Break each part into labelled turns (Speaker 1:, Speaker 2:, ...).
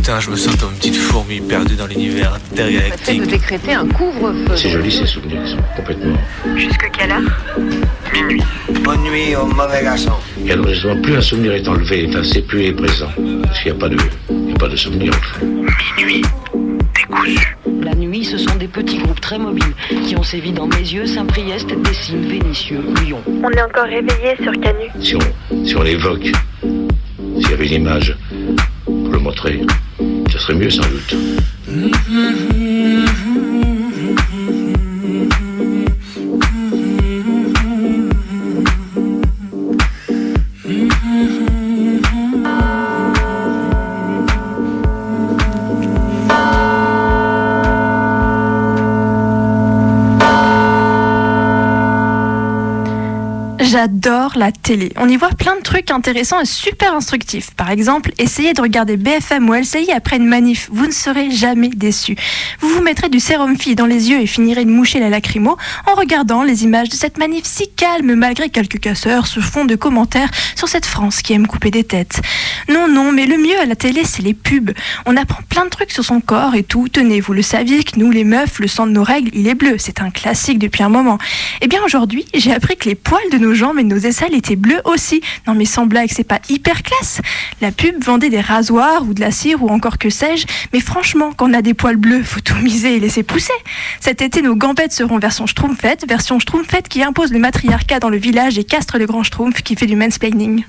Speaker 1: Putain, je me sens comme une petite fourmi perdue dans l'univers intergalactique.
Speaker 2: de décréter un couvre-feu.
Speaker 3: C'est joli ces souvenirs, ils sont complètement.
Speaker 2: Jusque quelle heure?
Speaker 4: Minuit.
Speaker 5: Bonne nuit au mauvais garçon.
Speaker 3: Et alors justement, plus un souvenir est enlevé, enfin, c'est plus est présent. Parce qu'il n'y a pas de, il y a pas de souvenir en fait.
Speaker 4: Minuit. Décousu.
Speaker 2: La nuit, ce sont des petits groupes très mobiles qui ont sévi dans mes yeux, Saint-Priest, Dessines, Vénitieux, Lyon.
Speaker 6: On est encore réveillé sur Canu.
Speaker 3: Si on, si on l'évoque, s'il y avait une image pour le montrer, serait mieux sans doute.
Speaker 7: J'adore la télé. On y voit plein de trucs intéressants et super instructifs. Par exemple, essayez de regarder BFM ou LCI après une manif. Vous ne serez jamais déçus. Vous vous mettrez du sérum fille dans les yeux et finirez de moucher la lacrymo en regardant les images de cette manif si calme malgré quelques casseurs sur fond de commentaires sur cette France qui aime couper des têtes. Non, non, mais le mieux à la télé, c'est les pubs. On apprend plein de trucs sur son corps et tout. Tenez, vous le saviez que nous, les meufs, le sang de nos règles, il est bleu. C'est un classique depuis un moment. Eh bien, aujourd'hui, j'ai appris que les poils de nos jambes et nos aisselles étaient bleus aussi. Non, mais sans blague, c'est pas hyper classe. La pub vendait des rasoirs ou de la cire ou encore que sais-je. Mais franchement, quand on a des poils bleus, faut tout miser et laisser pousser. Cet été, nos gambettes seront version schtroumpfette, version schtroumpfette qui impose le matriarcat dans le village et castre le grand schtroumpf qui fait du mansplaining.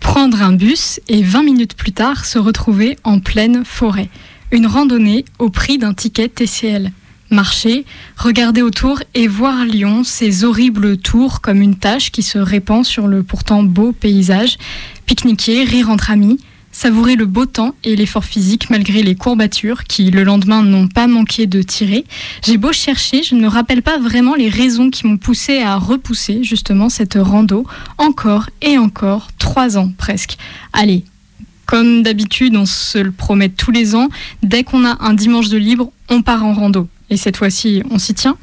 Speaker 8: Prendre un bus et 20 minutes plus tard se retrouver en pleine forêt. Une randonnée au prix d'un ticket TCL. Marcher, regarder autour et voir Lyon, ses horribles tours comme une tache qui se répand sur le pourtant beau paysage. Pique-niquer, rire entre amis, savourer le beau temps et l'effort physique malgré les courbatures qui, le lendemain, n'ont pas manqué de tirer. J'ai beau chercher, je ne me rappelle pas vraiment les raisons qui m'ont poussé à repousser justement cette rando encore et encore, trois ans presque. Allez, comme d'habitude, on se le promet tous les ans, dès qu'on a un dimanche de libre, on part en rando. Et cette fois-ci, on s'y tient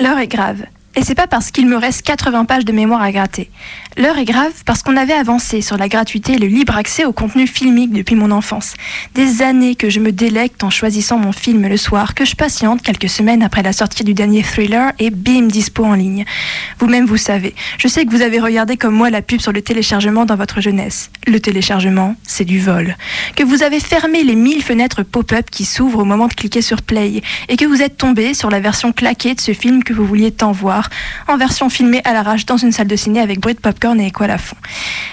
Speaker 7: L'heure est grave. Et c'est pas parce qu'il me reste 80 pages de mémoire à gratter. L'heure est grave parce qu'on avait avancé sur la gratuité et le libre accès au contenu filmique depuis mon enfance. Des années que je me délecte en choisissant mon film le soir, que je patiente quelques semaines après la sortie du dernier thriller et bim, dispo en ligne. Vous-même, vous savez. Je sais que vous avez regardé comme moi la pub sur le téléchargement dans votre jeunesse. Le téléchargement, c'est du vol. Que vous avez fermé les mille fenêtres pop-up qui s'ouvrent au moment de cliquer sur play et que vous êtes tombé sur la version claquée de ce film que vous vouliez tant voir en version filmée à l'arrache dans une salle de ciné avec bruit de popcorn et écoile à fond.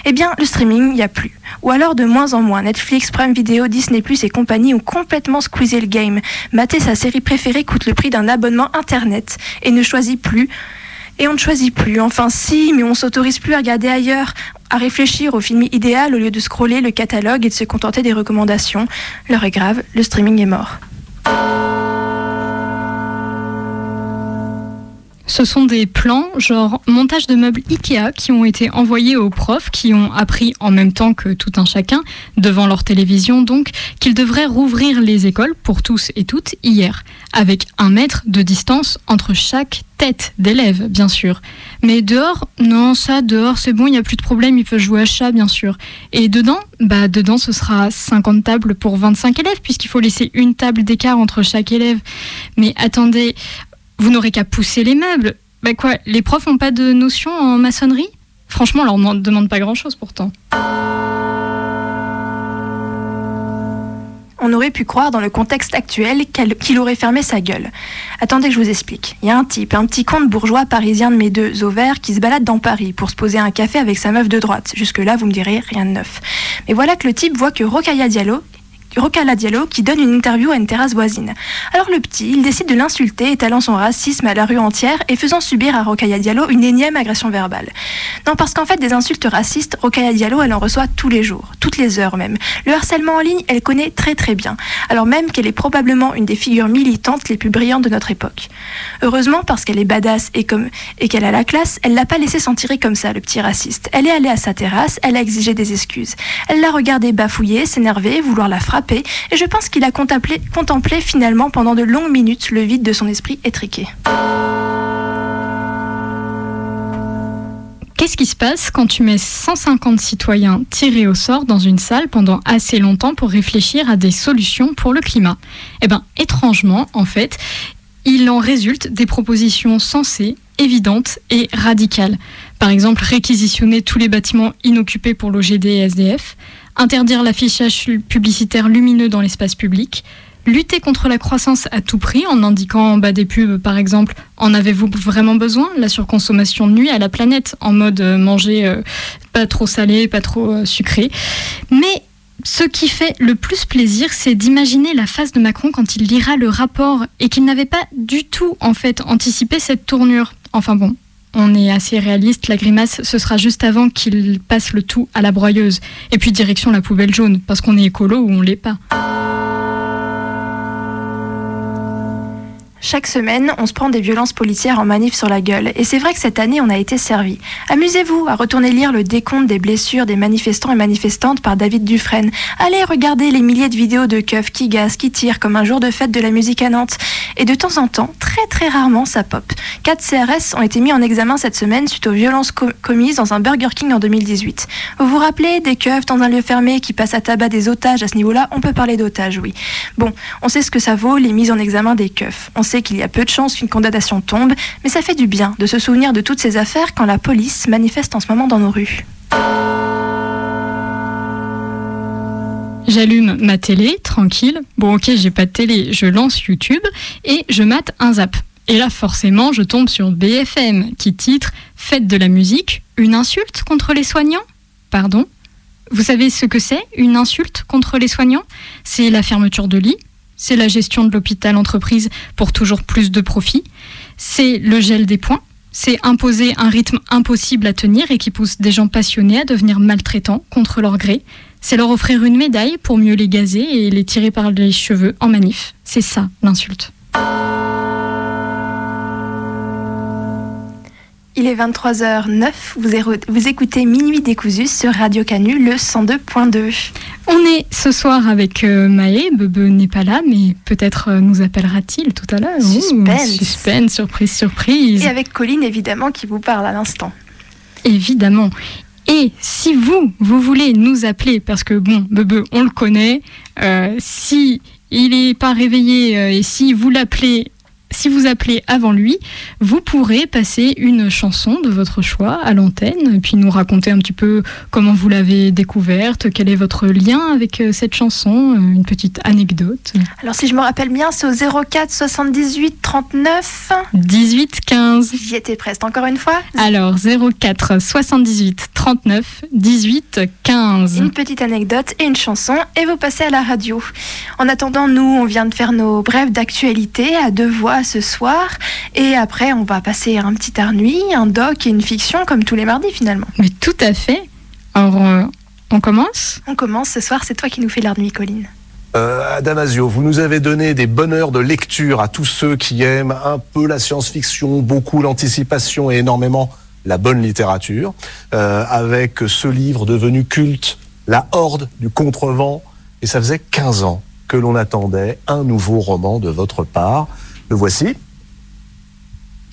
Speaker 7: Eh bien, le streaming, il n'y a plus. Ou alors de moins en moins. Netflix, Prime Video, Disney Plus et compagnie ont complètement squeezé le game. Mater sa série préférée coûte le prix d'un abonnement internet et ne choisit plus. Et on ne choisit plus. Enfin, si, mais on s'autorise plus à regarder ailleurs, à réfléchir au film idéal au lieu de scroller le catalogue et de se contenter des recommandations. L'heure est grave, le streaming est mort.
Speaker 8: Ce sont des plans, genre montage de meubles Ikea, qui ont été envoyés aux profs, qui ont appris en même temps que tout un chacun, devant leur télévision donc, qu'ils devraient rouvrir les écoles pour tous et toutes hier, avec un mètre de distance entre chaque tête d'élève, bien sûr. Mais dehors, non, ça, dehors, c'est bon, il n'y a plus de problème, ils peuvent jouer à chat, bien sûr. Et dedans, bah, dedans, ce sera 50 tables pour 25 élèves, puisqu'il faut laisser une table d'écart entre chaque élève. Mais attendez, vous n'aurez qu'à pousser les meubles. Bah quoi, les profs n'ont pas de notion en maçonnerie? Franchement, on leur demande pas grand-chose pourtant.
Speaker 7: On aurait pu croire dans le contexte actuel qu'il aurait fermé sa gueule. Attendez que je vous explique. Il y a un type, un petit comte bourgeois parisien de mes deux ovaires qui se balade dans Paris pour se poser un café avec sa meuf de droite. Jusque-là, vous me direz rien de neuf. Mais voilà que le type voit que Rokhaya Diallo, Rocala Diallo qui donne une interview à une terrasse voisine. Alors le petit, il décide de l'insulter, étalant son racisme à la rue entière et faisant subir à Rocaya Diallo une énième agression verbale. Non, parce qu'en fait, des insultes racistes, Rocaya Diallo, elle en reçoit tous les jours, toutes les heures même. Le harcèlement en ligne, elle connaît très très bien, alors même qu'elle est probablement une des figures militantes les plus brillantes de notre époque. Heureusement, parce qu'elle est badass et, comme, et qu'elle a la classe, elle l'a pas laissé s'en tirer comme ça, le petit raciste. Elle est allée à sa terrasse, elle a exigé des excuses. Elle l'a regardé bafouiller, s'énerver, vouloir la frapper et je pense qu'il a contemplé, finalement pendant de longues minutes le vide de son esprit étriqué.
Speaker 8: Qu'est-ce qui se passe quand tu mets 150 citoyens tirés au sort dans une salle pendant assez longtemps pour réfléchir à des solutions pour le climat? Eh bien, étrangement, en fait, il en résulte des propositions sensées, évidentes et radicales. Par exemple, réquisitionner tous les bâtiments inoccupés pour loger des SDF, interdire l'affichage publicitaire lumineux dans l'espace public, lutter contre la croissance à tout prix en indiquant en bas des pubs, par exemple, en avez-vous vraiment besoin? La surconsommation nuit à la planète, en mode euh, manger euh, pas trop salé, pas trop euh, sucré. Mais ce qui fait le plus plaisir, c'est d'imaginer la face de Macron quand il lira le rapport et qu'il n'avait pas du tout, anticipé cette tournure. Enfin bon, on est assez réaliste, la grimace, ce sera juste avant qu'il passe le tout à la broyeuse. Et puis direction la poubelle jaune, parce qu'on est écolo ou on l'est pas.
Speaker 7: Chaque semaine, on se prend des violences policières en manif sur la gueule. Et c'est vrai que cette année, on a été servi. Amusez-vous à retourner lire le décompte des blessures des manifestants et manifestantes par David Dufresne. Allez regarder les milliers de vidéos de keufs qui gazent, qui tirent comme un jour de fête de la musique à Nantes. Et de temps en temps, très très rarement, ça pop. Quatre CRS ont été mis en examen cette semaine suite aux violences commises dans un Burger King en 2018. Vous vous rappelez des keufs dans un lieu fermé qui passent à tabac des otages? À ce niveau-là On peut parler d'otages, oui. Bon, on sait ce que ça vaut, les mises en examen des keufs. Qu'il y a peu de chances qu'une condamnation tombe, mais ça fait du bien de se souvenir de toutes ces affaires quand la police manifeste en ce moment dans nos rues.
Speaker 8: J'allume ma télé, tranquille. Bon, ok, j'ai pas de télé, je lance YouTube et je mate un zap. Et là, forcément, je tombe sur BFM qui titre Faites de la musique, une insulte contre les soignants? Pardon? Vous savez ce que c'est, une insulte contre les soignants? C'est la fermeture de lits, c'est la gestion de l'hôpital entreprise pour toujours plus de profit, c'est le gel des points, c'est imposer un rythme impossible à tenir et qui pousse des gens passionnés à devenir maltraitants contre leur gré, c'est leur offrir une médaille pour mieux les gazer et les tirer par les cheveux en manif. C'est ça l'insulte.
Speaker 7: Il est 23h09, vous, vous écoutez Minuit décousu sur Radio Canu, le 102.2.
Speaker 8: On est ce soir avec euh, Maë, Bebe n'est pas là, mais peut-être euh, nous appellera-t-il tout à l'heure.
Speaker 7: Suspense.
Speaker 8: suspense, surprise, surprise.
Speaker 7: Et avec Colline, évidemment, qui vous parle à l'instant.
Speaker 8: Évidemment. Et si vous, vous voulez nous appeler, parce que bon, Bebe, on le connaît, euh, si il n'est pas réveillé et si vous l'appelez si vous appelez avant lui, vous pourrez passer une chanson de votre choix à l'antenne, puis nous raconter un petit peu comment vous l'avez découverte, quel est votre lien avec euh, cette chanson, euh, une petite anecdote.
Speaker 7: Alors si je me rappelle bien, c'est au 04 78 39
Speaker 8: 18 15.
Speaker 7: J'y étais presque encore une fois?
Speaker 8: Alors 04 78 39 18 15.
Speaker 7: Une petite anecdote et une chanson et vous passez à la radio. En attendant, nous, on vient de faire nos brèves d'actualité à deux voix ce soir. Et après, on va passer un petit art nuit, un doc et une fiction comme tous les mardis finalement.
Speaker 8: Mais tout à fait. Alors, euh, on commence?
Speaker 7: On commence ce soir, c'est toi qui nous fais l'art nuit, Colline.
Speaker 9: Euh, Damasio, vous nous avez donné des bonheurs de lecture à tous ceux qui aiment un peu la science-fiction, beaucoup l'anticipation et énormément la bonne littérature, euh, avec ce livre devenu culte, La Horde du Contrevent. Et ça faisait 15 ans que l'on attendait un nouveau roman de votre part. Voici.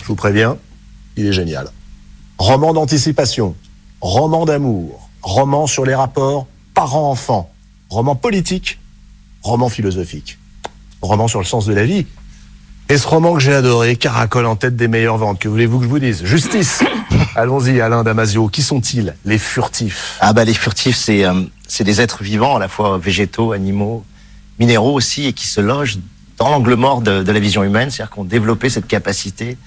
Speaker 9: Je vous préviens, il est génial. Roman d'anticipation, roman d'amour, roman sur les rapports parents-enfants, roman politique, roman philosophique, roman sur le sens de la vie. Et ce roman que j'ai adoré, caracole en tête des meilleures ventes. Que voulez-vous que je vous dise? Justice Allons-y, Alain Damasio. Qui sont-ils Les furtifs?
Speaker 10: Ah bah les furtifs, c'est euh, des êtres vivants, à la fois végétaux, animaux, minéraux aussi, et qui se logent dans l'angle mort de, de, la vision humaine, c'est-à-dire qu'on développé cette capacité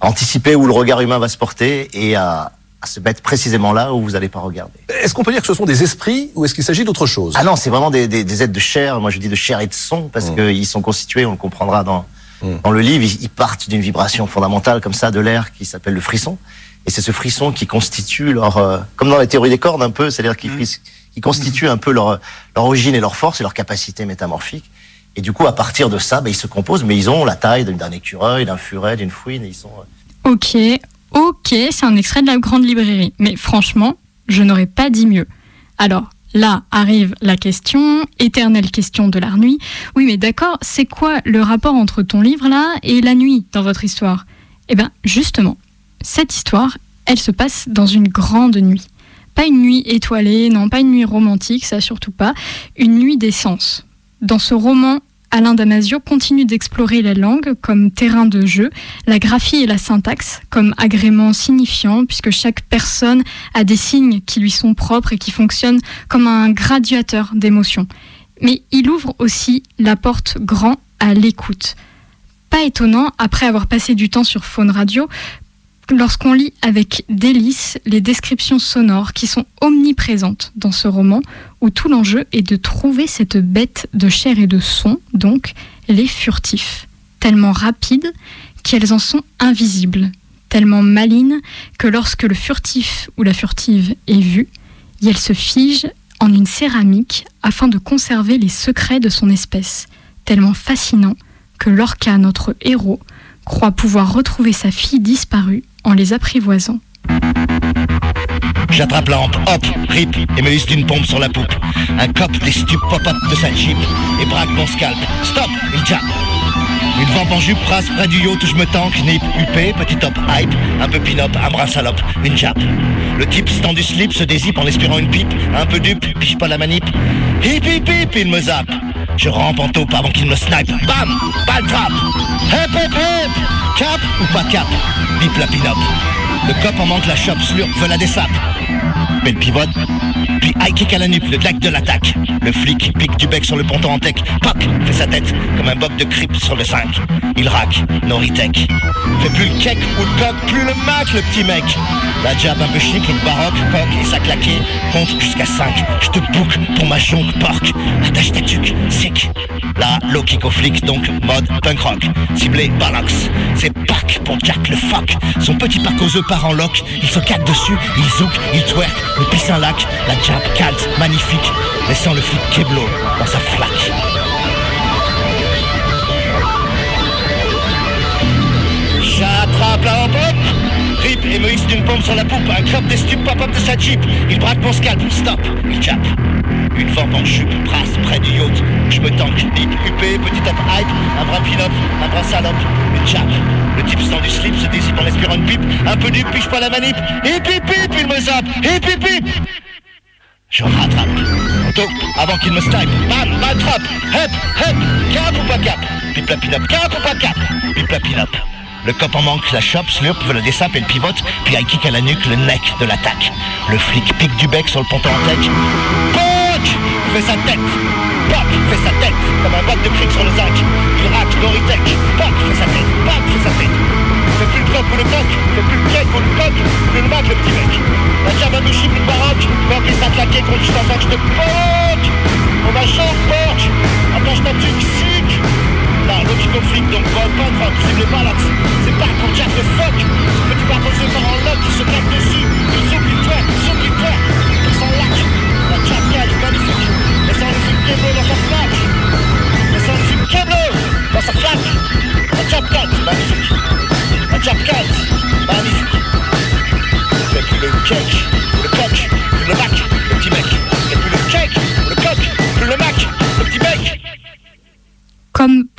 Speaker 10: à anticiper où le regard humain va se porter et à, à se mettre précisément là où vous n'allez pas regarder.
Speaker 9: Est-ce qu'on peut dire que ce sont des esprits ou est-ce qu'il s'agit d'autre chose?
Speaker 10: Ah non, c'est vraiment des, des, des, êtres de chair. Moi, je dis de chair et de son parce mmh. qu'ils sont constitués, on le comprendra dans, mmh. dans le livre, ils, ils partent d'une vibration fondamentale comme ça de l'air qui s'appelle le frisson. Et c'est ce frisson qui constitue leur, euh, comme dans la théorie des cordes un peu, c'est-à-dire qui, mmh. qui constitue un peu leur, leur origine et leur force et leur capacité métamorphique. Et du coup, à partir de ça, bah, ils se composent, mais ils ont la taille d'un écureuil, d'un furet, d'une fouine. Et ils sont.
Speaker 8: euh, Ok, ok, c'est un extrait de la grande librairie. Mais franchement, je n'aurais pas dit mieux. Alors, là arrive la question, éternelle question de la nuit. Oui, mais d'accord, c'est quoi le rapport entre ton livre là et la nuit dans votre histoire? Eh bien, justement, cette histoire, elle se passe dans une grande nuit. Pas une nuit étoilée, non, pas une nuit romantique, ça surtout pas, une nuit d'essence. Dans ce roman, Alain Damasio continue d'explorer la langue comme terrain de jeu, la graphie et la syntaxe comme agrément signifiant, puisque chaque personne a des signes qui lui sont propres et qui fonctionnent comme un graduateur d'émotions. Mais il ouvre aussi la porte grand à l'écoute. Pas étonnant, après avoir passé du temps sur Faune Radio, lorsqu'on lit avec délice les descriptions sonores qui sont omniprésentes dans ce roman, où tout l'enjeu est de trouver cette bête de chair et de son, donc les furtifs, tellement rapides qu'elles en sont invisibles, tellement malines que lorsque le furtif ou la furtive est vu, elle se fige en une céramique afin de conserver les secrets de son espèce, tellement fascinant que Lorca, notre héros, croit pouvoir retrouver sa fille disparue en les apprivoisant.
Speaker 10: J'attrape la hop, rip, et me hisse d'une pompe sur la poupe. Un cop des stupes pop-up de sa jeep et braque mon scalp. Stop, il jappe. Une vampe en jupe prasse près du yacht où je me tanque, nip, huppé, petit top hype, un peu pin-up, un bras salope, une jappe. Le type stand du slip se dézipe en espérant une pipe, un peu dupe, piche pas la manip. Hip hip hip, il me zappe. Je rampe en taupe avant qu'il me snipe. Bam Balle trap Hip hip hip Cap ou pas cap? Bip la pin-up. Le cop en manque la chope, slurp, veut la dessape. Mais le pivote, puis high kick à la nuque, le claque de l'attaque. Le flic pique du bec sur le ponton en tech. Poc fait sa tête comme un boc de crip sur le 5. Il rack, Noritech. Fait plus le cake ou le coq, plus le mac, le petit mec. La jab un peu chic, le baroque, coq et sa claqué. Compte jusqu'à 5. Je te boucle pour ma jonque porc. Attache ta tuque, sick. Là, low kick au flic, donc mode punk rock. Ciblé Balox. C'est pack pour Jack le fuck. Son petit pack aux œufs part en lock. Il se casse dessus, il zouk, il twerk, le pisse un lac. La jab calte, magnifique. Laissant le flic Keblo dans sa flaque. J'attrape la Rip et me hisse d'une pompe sur la poupe. Un clope des stupes pop-up de sa jeep. Il braque mon scalp. Stop. Il jappe. Une forme en jupe, brasse près du yacht. Je me tanque, hip, huppé, petit top hype, un bras pin-up, un bras salope, une jappe. Le type stand du slip se décide en espérant une pipe. Un peu du piche pas la manip. Hip hip hip, il me zappe. Hip hip hip. Je rattrape. Auto, avant qu'il me snipe. Bam, trap. Hep, hep. Cap ou pas cap Pip la pin-up. Cap ou pas cap Pip la pin-up. Le cop en manque, la chope, slurp, le dessape et le pivote, puis high kick à la nuque, le neck de l'attaque. Le flic pique du bec sur le ponton en tech. Poc fait sa tête. Poc fait sa tête, comme un bac de cric sur le zinc. Il rack, Noritech. Poc fait sa tête. Poc fait sa tête. Fait plus le coq ou le coq, fait plus le cake ou le coq, plus le mac, le petit mec. La un douchi, plus le baroque, poc et sa claquée, gros juste en je te Là, donc pas pas Balax. C'est pas pour Jack le fuck. Petit pas posé par un lock qui se tape dessus. Il zoom, il twerk, zoom, il twerk. Il s'en lac. La Jack Gal, magnifique. Laissant le film Keblo dans sa flaque. Laissant le film Keblo dans sa flaque. La Jack Gal, magnifique. La Jack Gal, magnifique. Le cake,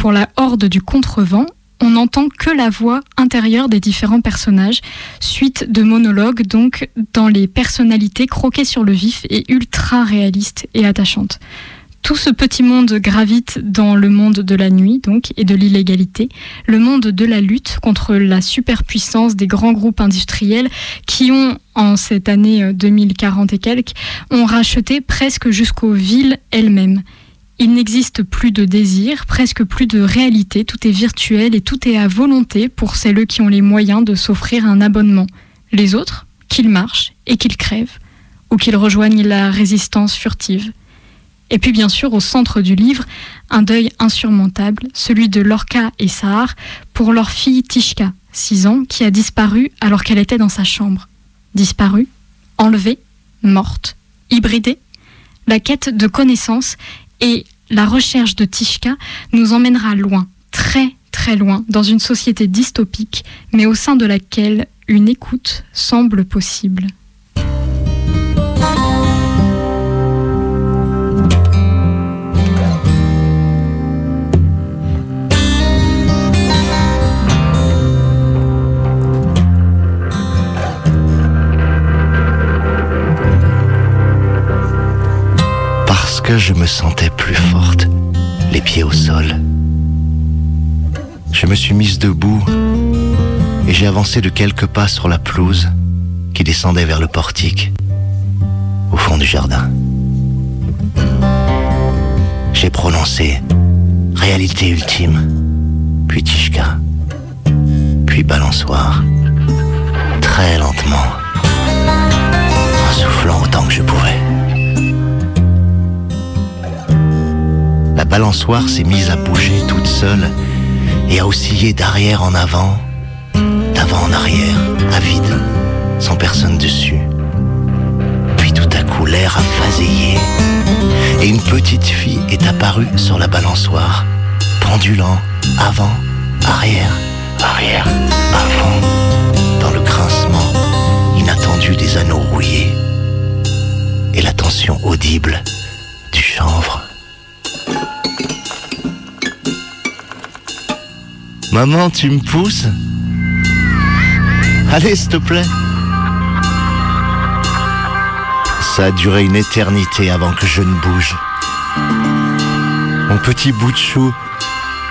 Speaker 8: pour la horde du contrevent, on n'entend que la voix intérieure des différents personnages, suite de monologues donc dans les personnalités croquées sur le vif et ultra réalistes et attachantes. Tout ce petit monde gravite dans le monde de la nuit donc et de l'illégalité, le monde de la lutte contre la superpuissance des grands groupes industriels qui ont en cette année 2040 et quelques ont racheté presque jusqu'aux villes elles-mêmes. Il n'existe plus de désir, presque plus de réalité, tout est virtuel et tout est à volonté pour celles qui ont les moyens de s'offrir un abonnement. Les autres, qu'ils marchent et qu'ils crèvent, ou qu'ils rejoignent la résistance furtive. Et puis bien sûr, au centre du livre, un deuil insurmontable, celui de Lorca et Sahar pour leur fille Tishka, 6 ans, qui a disparu alors qu'elle était dans sa chambre. Disparue, enlevée, morte, hybridée. La quête de connaissances et la recherche de Tishka nous emmènera loin, très très loin, dans une société dystopique, mais au sein de laquelle une écoute semble possible.
Speaker 10: Je me sentais plus forte, les pieds au sol. Je me suis mise debout et j'ai avancé de quelques pas sur la pelouse qui descendait vers le portique, au fond du jardin. J'ai prononcé réalité ultime, puis Tishka, puis balançoire, très lentement, en soufflant autant que je pouvais. Balançoire s'est mise à bouger toute seule et à osciller d'arrière en avant, d'avant en arrière, à vide, sans personne dessus. Puis tout à coup l'air a faséillé et une petite fille est apparue sur la balançoire, pendulant avant, arrière, arrière, avant, dans le grincement inattendu des anneaux rouillés et la tension audible du chanvre. Maman, tu me pousses Allez, s'il te plaît. Ça a duré une éternité avant que je ne bouge. Mon petit bout de chou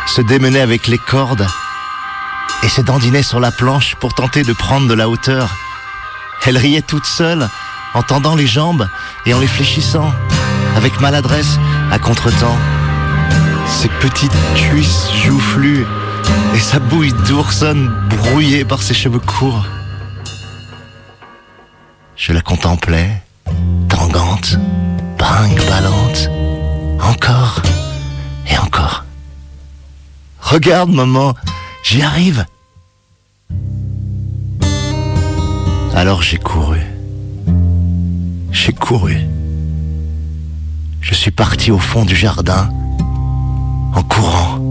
Speaker 10: se démenait avec les cordes et se dandinait sur la planche pour tenter de prendre de la hauteur. Elle riait toute seule en tendant les jambes et en les fléchissant avec maladresse à contretemps. Ses petites cuisses joufflues et sa bouille d'oursonne brouillée par ses cheveux courts. Je la contemplais, tangante, brinque-ballante, encore et encore. Regarde, maman, j'y arrive. Alors j'ai couru. J'ai couru. Je suis parti au fond du jardin, en courant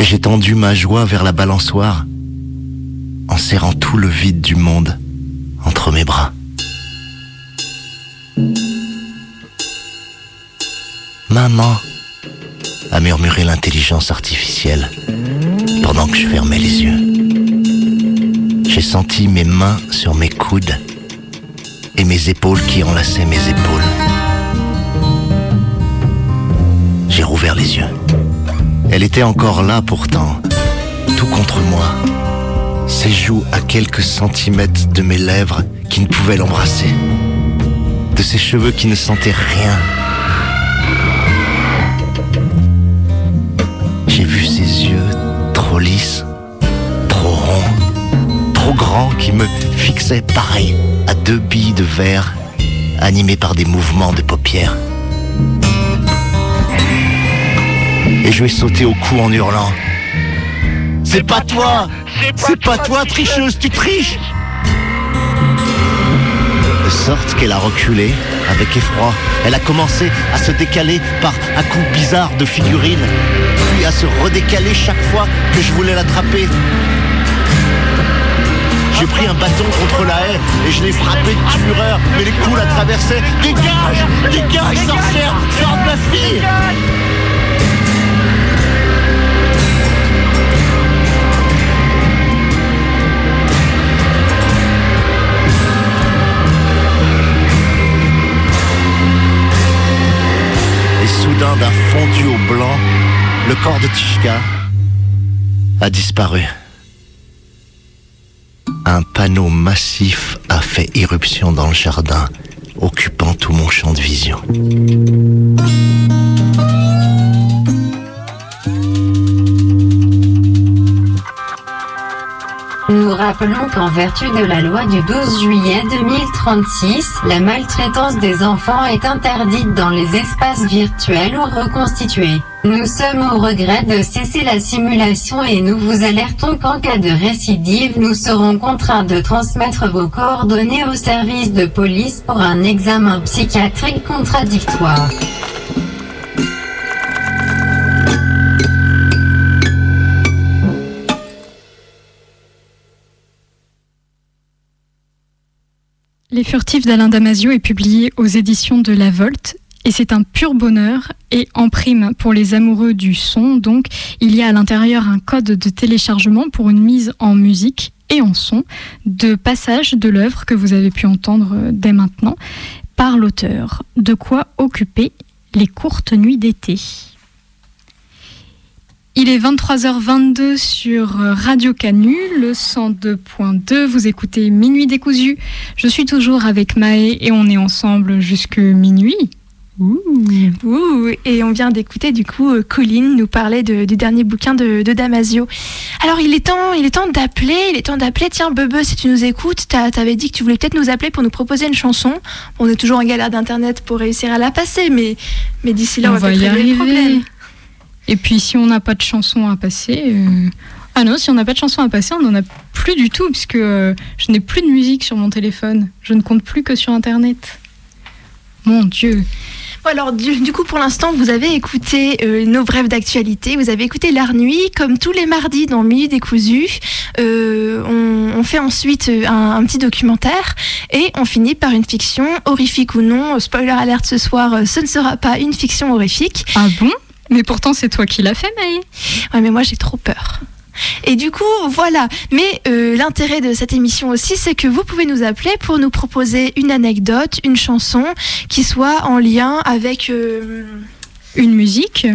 Speaker 10: et j'ai tendu ma joie vers la balançoire en serrant tout le vide du monde entre mes bras. Maman, a murmuré l'intelligence artificielle pendant que je fermais les yeux. J'ai senti mes mains sur mes coudes et mes épaules qui enlaçaient mes épaules. J'ai rouvert les yeux. Elle était encore là pourtant, tout contre moi. Ses joues à quelques centimètres de mes lèvres qui ne pouvaient l'embrasser. De ses cheveux qui ne sentaient rien. J'ai vu ses yeux trop lisses, trop ronds, trop grands qui me fixaient pareil à deux billes de verre animées par des mouvements de paupières. Et je lui ai sauté au cou en hurlant. C'est pas toi C'est pas toi, tricheuse, tu triches De sorte qu'elle a reculé avec effroi. Elle a commencé à se décaler par un coup bizarre de figurine, puis à se redécaler chaque fois que je voulais l'attraper. J'ai pris un bâton contre la haie et je l'ai frappé de fureur, mais les coups la traversaient. Dégage Dégage, sorcière Sors de ma fille corps de Tishka a disparu. Un panneau massif a fait irruption dans le jardin, occupant tout mon champ de vision.
Speaker 11: Rappelons qu'en vertu de la loi du 12 juillet 2036, la maltraitance des enfants est interdite dans les espaces virtuels ou reconstitués. Nous sommes au regret de cesser la simulation et nous vous alertons qu'en cas de récidive, nous serons contraints de transmettre vos coordonnées au service de police pour un examen psychiatrique contradictoire.
Speaker 8: Les Furtifs d'Alain Damasio est publié aux éditions de La Volte et c'est un pur bonheur et en prime pour les amoureux du son. Donc, il y a à l'intérieur un code de téléchargement pour une mise en musique et en son de passage de l'œuvre que vous avez pu entendre dès maintenant par l'auteur. De quoi occuper les courtes nuits d'été. Il est 23h22 sur Radio Canu, le 102.2. Vous écoutez Minuit décousu. Je suis toujours avec Maë et on est ensemble jusque minuit.
Speaker 7: Ouh. Et on vient d'écouter du coup euh, Colline nous parler de- du dernier bouquin de, de Damasio. Alors il est temps, il est temps d'appeler, il est temps d'appeler. Tiens Bebe, si tu nous écoutes, t'avais dit que tu voulais peut-être nous appeler pour nous proposer une chanson. On est toujours en galère d'internet pour réussir à la passer, mais mais d'ici là on,
Speaker 8: on va y arriver. Et puis si on n'a pas de chanson à passer... euh, Ah non, si on n'a pas de chanson à passer, on n'en a plus du tout, puisque euh, je n'ai plus de musique sur mon téléphone. Je ne compte plus que sur Internet. Mon Dieu.
Speaker 7: Bon, alors du, du coup pour l'instant vous avez écouté euh, nos brèves d'actualité, vous avez écouté l'art nuit comme tous les mardis dans Minuit décousu. Euh, on, on fait ensuite euh, un, un petit documentaire et on finit par une fiction horrifique ou non. Spoiler alerte ce soir, ce ne sera pas une fiction horrifique.
Speaker 8: Ah bon? Mais pourtant c'est toi qui l'as fait, Maë.
Speaker 7: Ouais mais moi j'ai trop peur. Et du coup, voilà. Mais euh, l'intérêt de cette émission aussi, c'est que vous pouvez nous appeler pour nous proposer une anecdote, une chanson qui soit en lien avec euh,
Speaker 8: une musique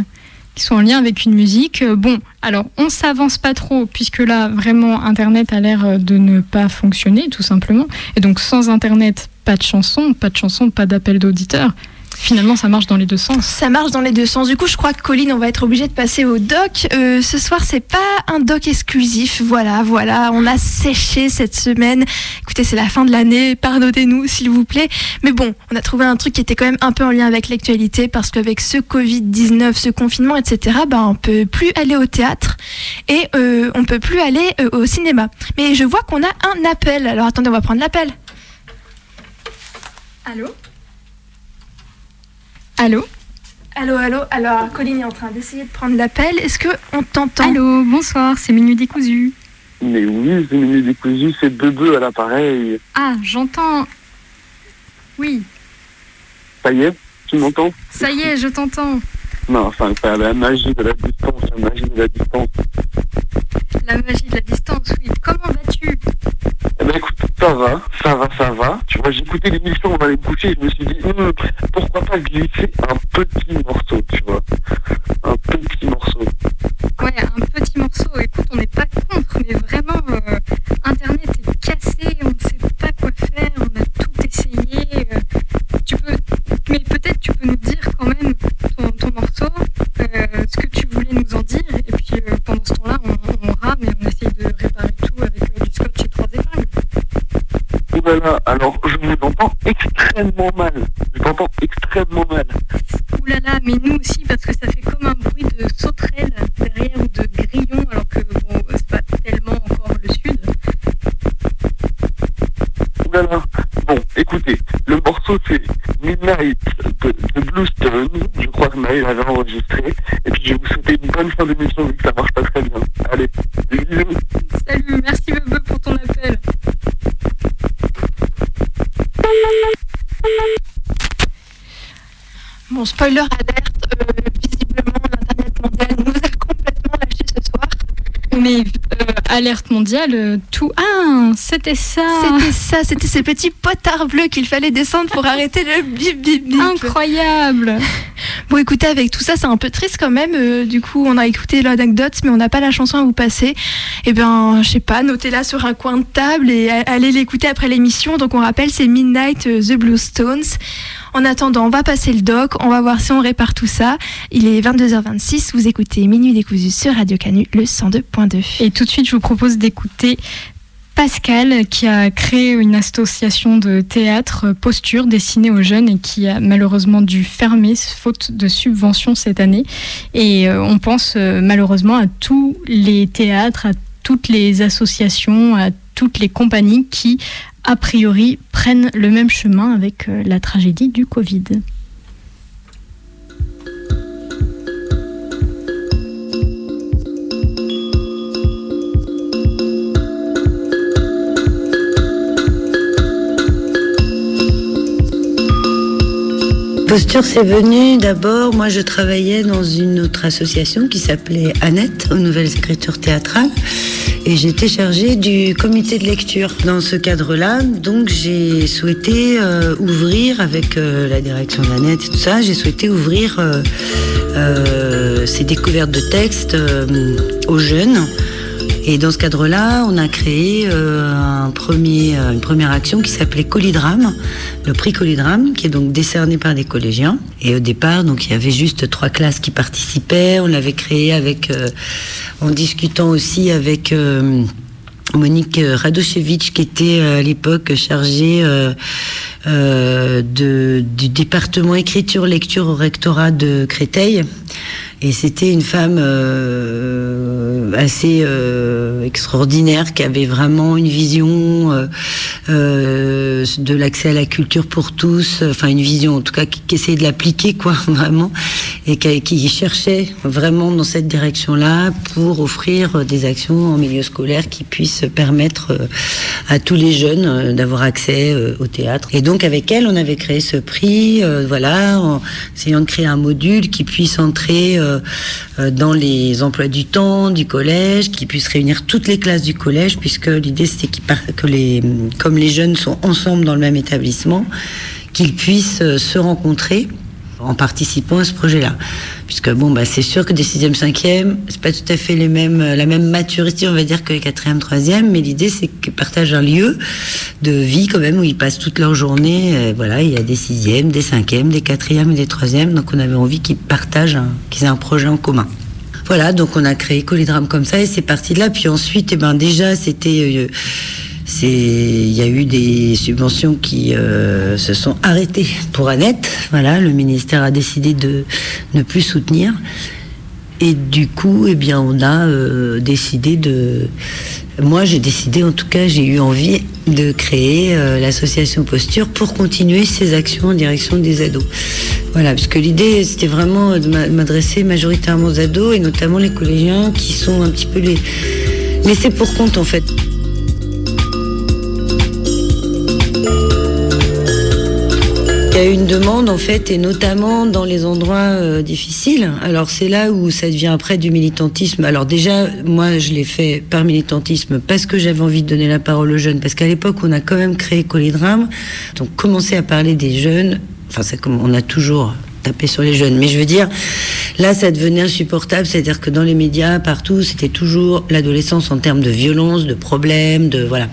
Speaker 8: qui soit en lien avec une musique. Bon, alors on s'avance pas trop puisque là vraiment Internet a l'air de ne pas fonctionner tout simplement. Et donc sans Internet, pas de chanson, pas de chanson, pas d'appel d'auditeurs. Finalement, ça marche dans les deux sens.
Speaker 7: Ça marche dans les deux sens. Du coup, je crois que Colline, on va être obligé de passer au doc. Euh, ce soir, c'est pas un doc exclusif. Voilà, voilà. On a séché cette semaine. Écoutez, c'est la fin de l'année. Pardonnez-nous, s'il vous plaît. Mais bon, on a trouvé un truc qui était quand même un peu en lien avec l'actualité parce qu'avec ce Covid-19, ce confinement, etc., ben, on peut plus aller au théâtre et euh, on peut plus aller euh, au cinéma. Mais je vois qu'on a un appel. Alors attendez, on va prendre l'appel. Allô? Allô Allô, allô. Alors, Colline est en train d'essayer de prendre l'appel. Est-ce que on t'entend
Speaker 8: Allô, bonsoir, c'est Minuit décousu.
Speaker 12: Mais oui, c'est Minuit décousu, c'est Bebe à l'appareil.
Speaker 8: Ah, j'entends. Oui,
Speaker 12: Ça y est, tu m'entends
Speaker 8: ça y est, je t'entends.
Speaker 12: Non, enfin, c'est la magie de la distance, la magie de la distance.
Speaker 8: La magie de la distance, oui. Comment
Speaker 12: ça va, ça va, ça va. Tu vois, j'écoutais l'émission d'aller me coucher et je me suis dit, Hum, pourquoi pas glisser un petit morceau, tu vois. Un petit morceau.
Speaker 8: C'était ça.
Speaker 7: C'était ça, c'était ces petits potards bleus qu'il fallait descendre pour arrêter le bip bip bip.
Speaker 8: Incroyable.
Speaker 7: Bon, écoutez, avec tout ça, c'est un peu triste quand même. Euh, du coup, on a écouté l'anecdote, mais on n'a pas la chanson à vous passer. Eh bien, je sais pas, notez-la sur un coin de table et allez l'écouter après l'émission. Donc, on rappelle, c'est Midnight euh, The Blue Stones. En attendant, on va passer le doc, on va voir si on répare tout ça. Il est 22h26, vous écoutez Minuit décousu sur Radio Canu, le 102.2.
Speaker 8: Et tout de suite, je vous propose d'écouter Pascal, qui a créé une association de théâtre euh, posture destinée aux jeunes et qui a malheureusement dû fermer faute de subventions cette année. Et euh, on pense euh, malheureusement à tous les théâtres, à toutes les associations, à toutes les compagnies qui, a priori, prennent le même chemin avec la tragédie du Covid.
Speaker 13: Posture, c'est venu d'abord. Moi, je travaillais dans une autre association qui s'appelait Annette, aux Nouvelles Écritures Théâtrales. et j'étais chargée du comité de lecture. Dans ce cadre-là, donc j'ai souhaité euh, ouvrir avec euh, la direction net et tout ça, j'ai souhaité ouvrir euh, ces découvertes de textes aux jeunes. Et dans ce cadre-là, on a créé un premier, une première action qui s'appelait Colidrame, le prix Colidrame, qui est donc décerné par des collégiens. Et au départ, donc il y avait juste trois classes qui participaient. On l'avait créé avec en discutant aussi avec euh, Monique Radochevitch, qui était euh, à l'époque chargée euh, du département écriture-lecture au rectorat de Créteil. Et c'était une femme euh, assez euh, extraordinaire qui avait vraiment une vision euh, de l'accès à la culture pour tous, enfin une vision en tout cas qui, essayait de l'appliquer quoi vraiment et qui, cherchait vraiment dans cette direction-là pour offrir des actions en milieu scolaire qui puissent permettre à tous les jeunes d'avoir accès au théâtre. Et donc avec elle, on avait créé ce prix, voilà, en essayant de créer un module qui puisse entrer euh, euh, dans les emplois du temps du collège, qui puisse réunir toutes les classes du collège, puisque l'idée c'était que les, comme les jeunes sont ensemble dans le même établissement, qu'ils puissent euh, se rencontrer en participant à ce projet-là. Puisque bon, bah, c'est sûr que des 6e, 5e, c'est pas tout à fait les mêmes, la même maturité, on va dire, que les 4e, 3e, mais l'idée c'est qu'ils partagent un lieu de vie quand même où ils passent toute leur journée. voilà, il y a des 6e, des 5e, des 4e et des 3e, donc on avait envie qu'ils partagent, qu'ils aient un projet en commun. Voilà, donc on a créé Colidrame comme ça et c'est parti de là. Puis ensuite, eh ben déjà, c'était euh, il y a eu des subventions qui euh, se sont arrêtées pour Annette. Voilà, le ministère a décidé de ne plus soutenir. Et du coup, eh bien, on a euh, décidé de. Moi, j'ai décidé, en tout cas, j'ai eu envie de créer euh, l'association Posture pour continuer ces actions en direction des ados. Voilà, parce que l'idée, c'était vraiment de m'adresser majoritairement aux ados et notamment les collégiens qui sont un petit peu les laissés pour compte, en fait. Il y a une demande en fait, et notamment dans les endroits euh, difficiles. Alors c'est là où ça devient après du militantisme. Alors déjà, moi je l'ai fait par militantisme parce que j'avais envie de donner la parole aux jeunes, parce qu'à l'époque on a quand même créé Colédrame, donc commencer à parler des jeunes. Enfin, comme on a toujours taper sur les jeunes. Mais je veux dire, là, ça devenait insupportable. C'est-à-dire que dans les médias, partout, c'était toujours l'adolescence en termes de violence, de problèmes, de voilà.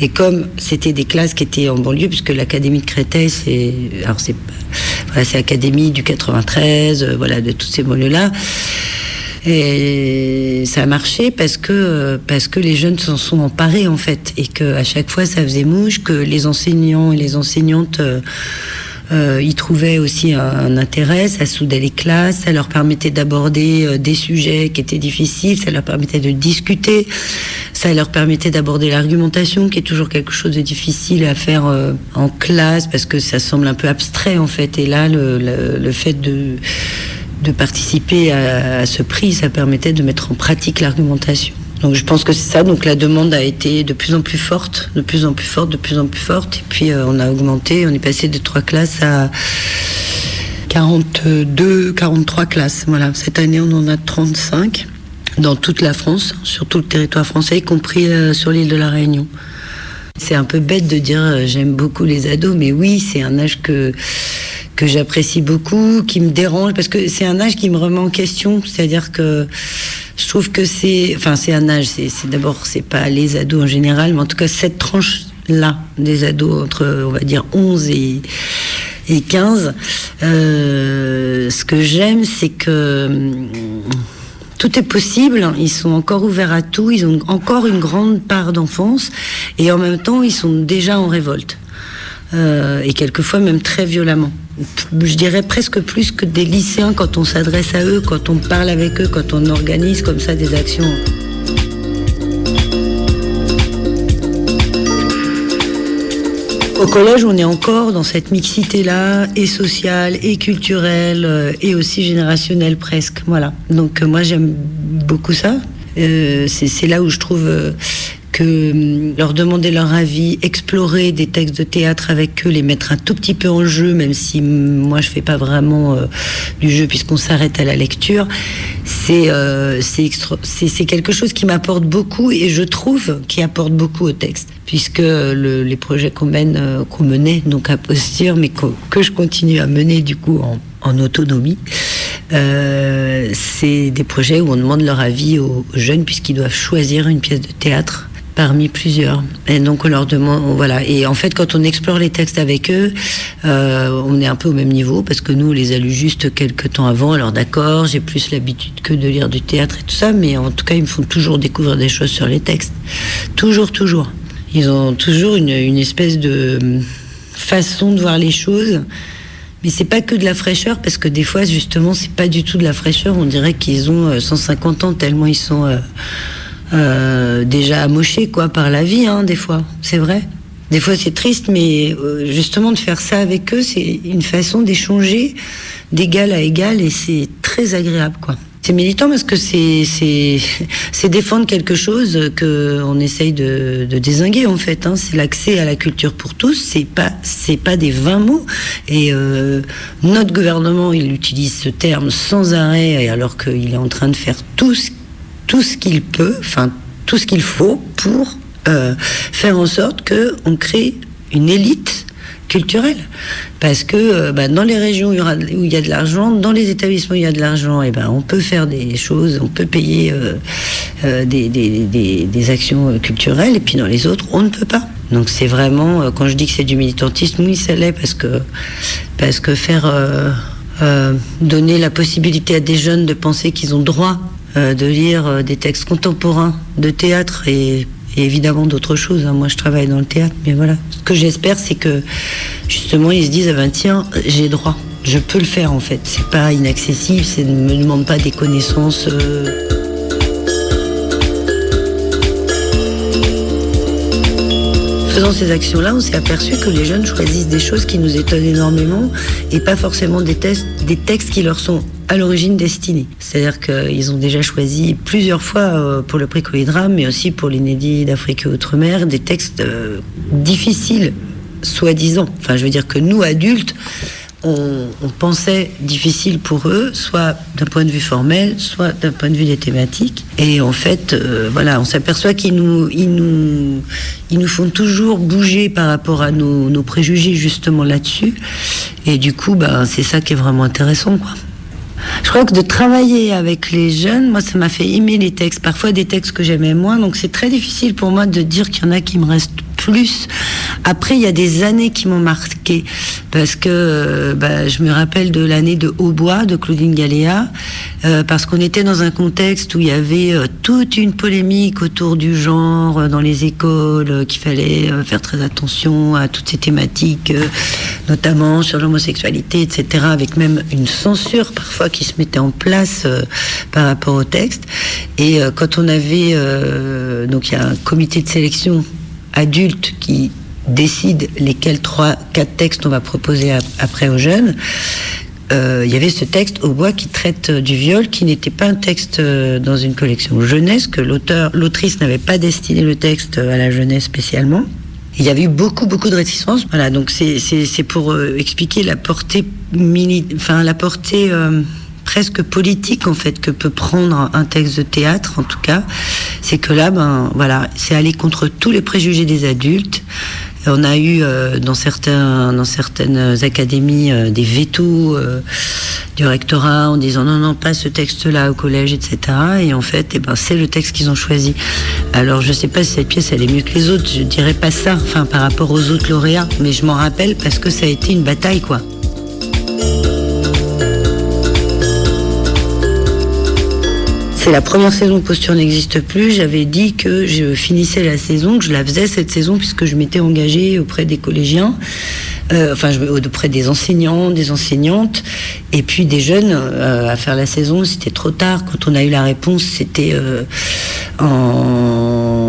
Speaker 13: Et comme c'était des classes qui étaient en banlieue, puisque l'académie de Créteil, c'est alors c'est voilà, c'est académie du 93, euh, voilà, de toutes ces banlieues-là. Et ça a marché parce que parce que les jeunes s'en sont emparés en fait et que à chaque fois ça faisait mouche que les enseignants et les enseignantes euh, euh, ils trouvaient aussi un, intérêt, ça soudait les classes, ça leur permettait d'aborder euh, des sujets qui étaient difficiles, ça leur permettait de discuter, ça leur permettait d'aborder l'argumentation, qui est toujours quelque chose de difficile à faire euh, en classe parce que ça semble un peu abstrait en fait. Et là, le, fait de de participer à, à, ce prix, ça permettait de mettre en pratique l'argumentation. Donc je pense que c'est ça. Donc la demande a été de plus en plus forte, de plus en plus forte, de plus en plus forte. Et puis euh, on a augmenté, on est passé de trois classes à 42, 43 classes. Voilà. Cette année, on en a 35 dans toute la France, sur tout le territoire français, y compris euh, sur l'île de la Réunion. C'est un peu bête de dire euh, j'aime beaucoup les ados, mais oui, c'est un âge que que j'apprécie beaucoup, qui me dérange parce que c'est un âge qui me remet en question, c'est-à-dire que je trouve que c'est, enfin, c'est un âge. C'est, d'abord, c'est pas les ados en général, mais en tout cas cette tranche là des ados entre, on va dire, 11 et et 15. Euh, ce que j'aime, c'est que hum, tout est possible. Ils sont encore ouverts à tout. Ils ont encore une grande part d'enfance et en même temps, ils sont déjà en révolte. Euh, et quelquefois même très violemment. Je dirais presque plus que des lycéens quand on s'adresse à eux, quand on parle avec eux, quand on organise comme ça des actions. Au collège, on est encore dans cette mixité-là, et sociale, et culturelle, euh, et aussi générationnelle presque. Voilà. Donc euh, moi j'aime beaucoup ça. c'est là où je trouve que hum, leur demander leur avis, explorer des textes de théâtre avec eux, les mettre un tout petit peu en jeu, même si hum, moi je fais pas vraiment euh, du jeu puisqu'on s'arrête à la lecture, c'est euh, c'est c'est quelque chose qui m'apporte beaucoup et je trouve qui apporte beaucoup au texte puisque le- les projets qu'on mène, euh, qu'on menait donc à posture, mais qu'o- que je continue à mener du coup en, autonomie, c'est des projets où on demande leur avis aux jeunes puisqu'ils doivent choisir une pièce de théâtre parmi plusieurs. Et donc on leur demande, voilà. Et en fait, quand on explore les textes avec eux, euh, on est un peu au même niveau parce que nous, on les a lus juste quelques temps avant. Alors d'accord, j'ai plus l'habitude que de lire du théâtre et tout ça, mais en tout cas, ils me font toujours découvrir des choses sur les textes. Toujours, toujours. Ils ont toujours une, une espèce de hum, façon de voir les choses. Mais c'est pas que de la fraîcheur, parce que des fois, justement, c'est pas du tout de la fraîcheur. On dirait qu'ils ont euh, 150 ans, tellement ils sont euh, euh, déjà amochés, quoi, par la vie, hein, des fois. C'est vrai. Des fois, c'est triste, mais euh, justement, de faire ça avec eux, c'est une façon d'échanger d'égal à égal, et c'est très agréable, quoi. C'est militant parce que c'est défendre quelque chose que on essaye de, désinguer en fait. Hein. C'est l'accès à la culture pour tous. C'est pas c'est pas des vains mots. Et euh, notre gouvernement il utilise ce terme sans arrêt alors qu'il est en train de faire tout ce, tout ce qu'il peut, enfin tout ce qu'il faut pour euh, faire en sorte que on crée une élite culturelle. Parce que euh, bah, dans les régions où il y, a de l'argent, dans les établissements où il y a de l'argent, et ben, on peut faire des choses, on peut payer euh, des, des- des- actions culturelles, et puis dans les autres, on ne peut pas. Donc c'est vraiment, quand je dis que c'est du militantisme, oui, ça l'est, parce que, parce que faire donner la possibilité à des jeunes de penser qu'ils ont droit euh, de lire euh, des textes contemporains de théâtre et, évidemment d'autres choses. hein. Moi, je travaille dans le théâtre, mais voilà. Ce que j'espère, c'est que justement, ils se disent ah ben tiens, j'ai droit. Je peux le faire en fait. C'est pas inaccessible. C'est ne me demande pas des connaissances. euh, Faisant ces actions-là, on s'est aperçu que les jeunes choisissent des choses qui nous étonnent énormément et pas forcément des, des textes qui leur sont à l'origine destinés. C'est-à-dire qu'ils ont déjà choisi plusieurs fois euh, pour le prix Colidram, mais aussi pour l'inédit d'Afrique et Outre-mer, des textes euh, difficiles, soi-disant. Enfin, je veux dire que nous, adultes, on, pensait difficile pour eux, soit d'un point de vue formel, soit d'un point de vue des thématiques. Et en fait, euh, voilà, on s'aperçoit qu'ils nous, ils nous, ils nous font toujours bouger par rapport à nos, nos préjugés justement là-dessus. Et du coup, ben, c'est ça qui est vraiment intéressant, quoi. Je crois que de travailler avec les jeunes, moi, ça m'a fait aimer les textes. Parfois des textes que j'aimais moins, donc c'est très difficile pour moi de dire qu'il y en a qui me restent plus. Après, il y a des années qui m'ont marqué parce que euh, bah, je me rappelle de l'année de Hautbois de Claudine Galéa, euh, parce qu'on était dans un contexte où il y avait euh, toute une polémique autour du genre dans les écoles, qu'il fallait faire très attention à toutes ces thématiques, notamment sur l'homosexualité, etc., avec même une censure parfois qui se mettait en place par rapport au texte. Et quand on avait, donc il y a un comité de sélection adulte qui décide lesquels trois, quatre textes on va proposer ap- après aux jeunes. Euh, il y avait ce texte au bois qui traite euh, du viol, qui n'était pas un texte euh, dans une collection jeunesse, que l'auteur, l'autrice n'avait pas destiné le texte à la jeunesse spécialement. Il y avait eu beaucoup, beaucoup de réticences. Voilà, donc c'est, pour expliquer la portée mini, enfin la portée presque politique en fait que peut prendre un texte de théâtre, en tout cas. C'est que là, ben voilà, c'est aller contre tous les préjugés des adultes. On a eu euh, dans certains, dans certaines académies euh, des vétos euh, du rectorat en disant non non pas ce texte-là au collège, etc. Et en fait, eh ben c'est le texte qu'ils ont choisi. Alors je sais pas si cette pièce elle est mieux que les autres. Je dirais pas ça, enfin par rapport aux autres lauréats, mais je m'en rappelle parce que ça a été une bataille quoi. La première saison Posture n'existe plus. J'avais dit que je finissais la saison, que je la faisais cette saison puisque je m'étais engagée auprès des collégiens, euh, enfin auprès des enseignants, des enseignantes, et puis des jeunes euh, à faire la saison. C'était trop tard. Quand on a eu la réponse, c'était euh, en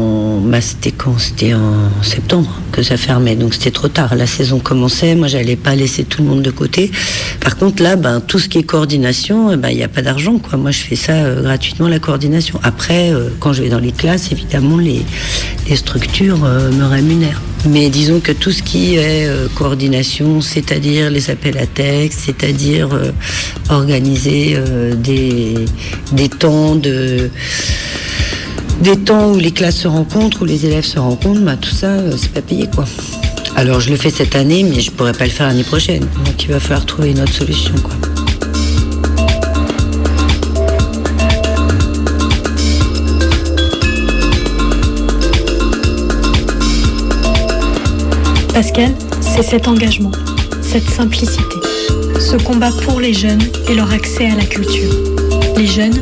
Speaker 13: c'était quand C'était en septembre que ça fermait, donc c'était trop tard. La saison commençait, moi j'allais pas laisser tout le monde de côté. Par contre là, ben, tout ce qui est coordination, eh ben, il n'y a pas d'argent. quoi. Moi je fais ça euh, gratuitement, la coordination. Après, euh, quand je vais dans les classes, évidemment, les, structures euh, me rémunèrent. Mais disons que tout ce qui est coordination, c'est-à-dire les appels à texte, c'est-à-dire organiser des, des temps de des temps où les classes se rencontrent, où les élèves se rencontrent, bah, tout ça, euh, c'est pas payé quoi. Alors je le fais cette année, mais je pourrais pas le faire l'année prochaine. Donc il va falloir trouver une autre solution quoi.
Speaker 14: Pascal, c'est cet engagement, cette simplicité, ce combat pour les jeunes et leur accès à la culture. Les jeunes,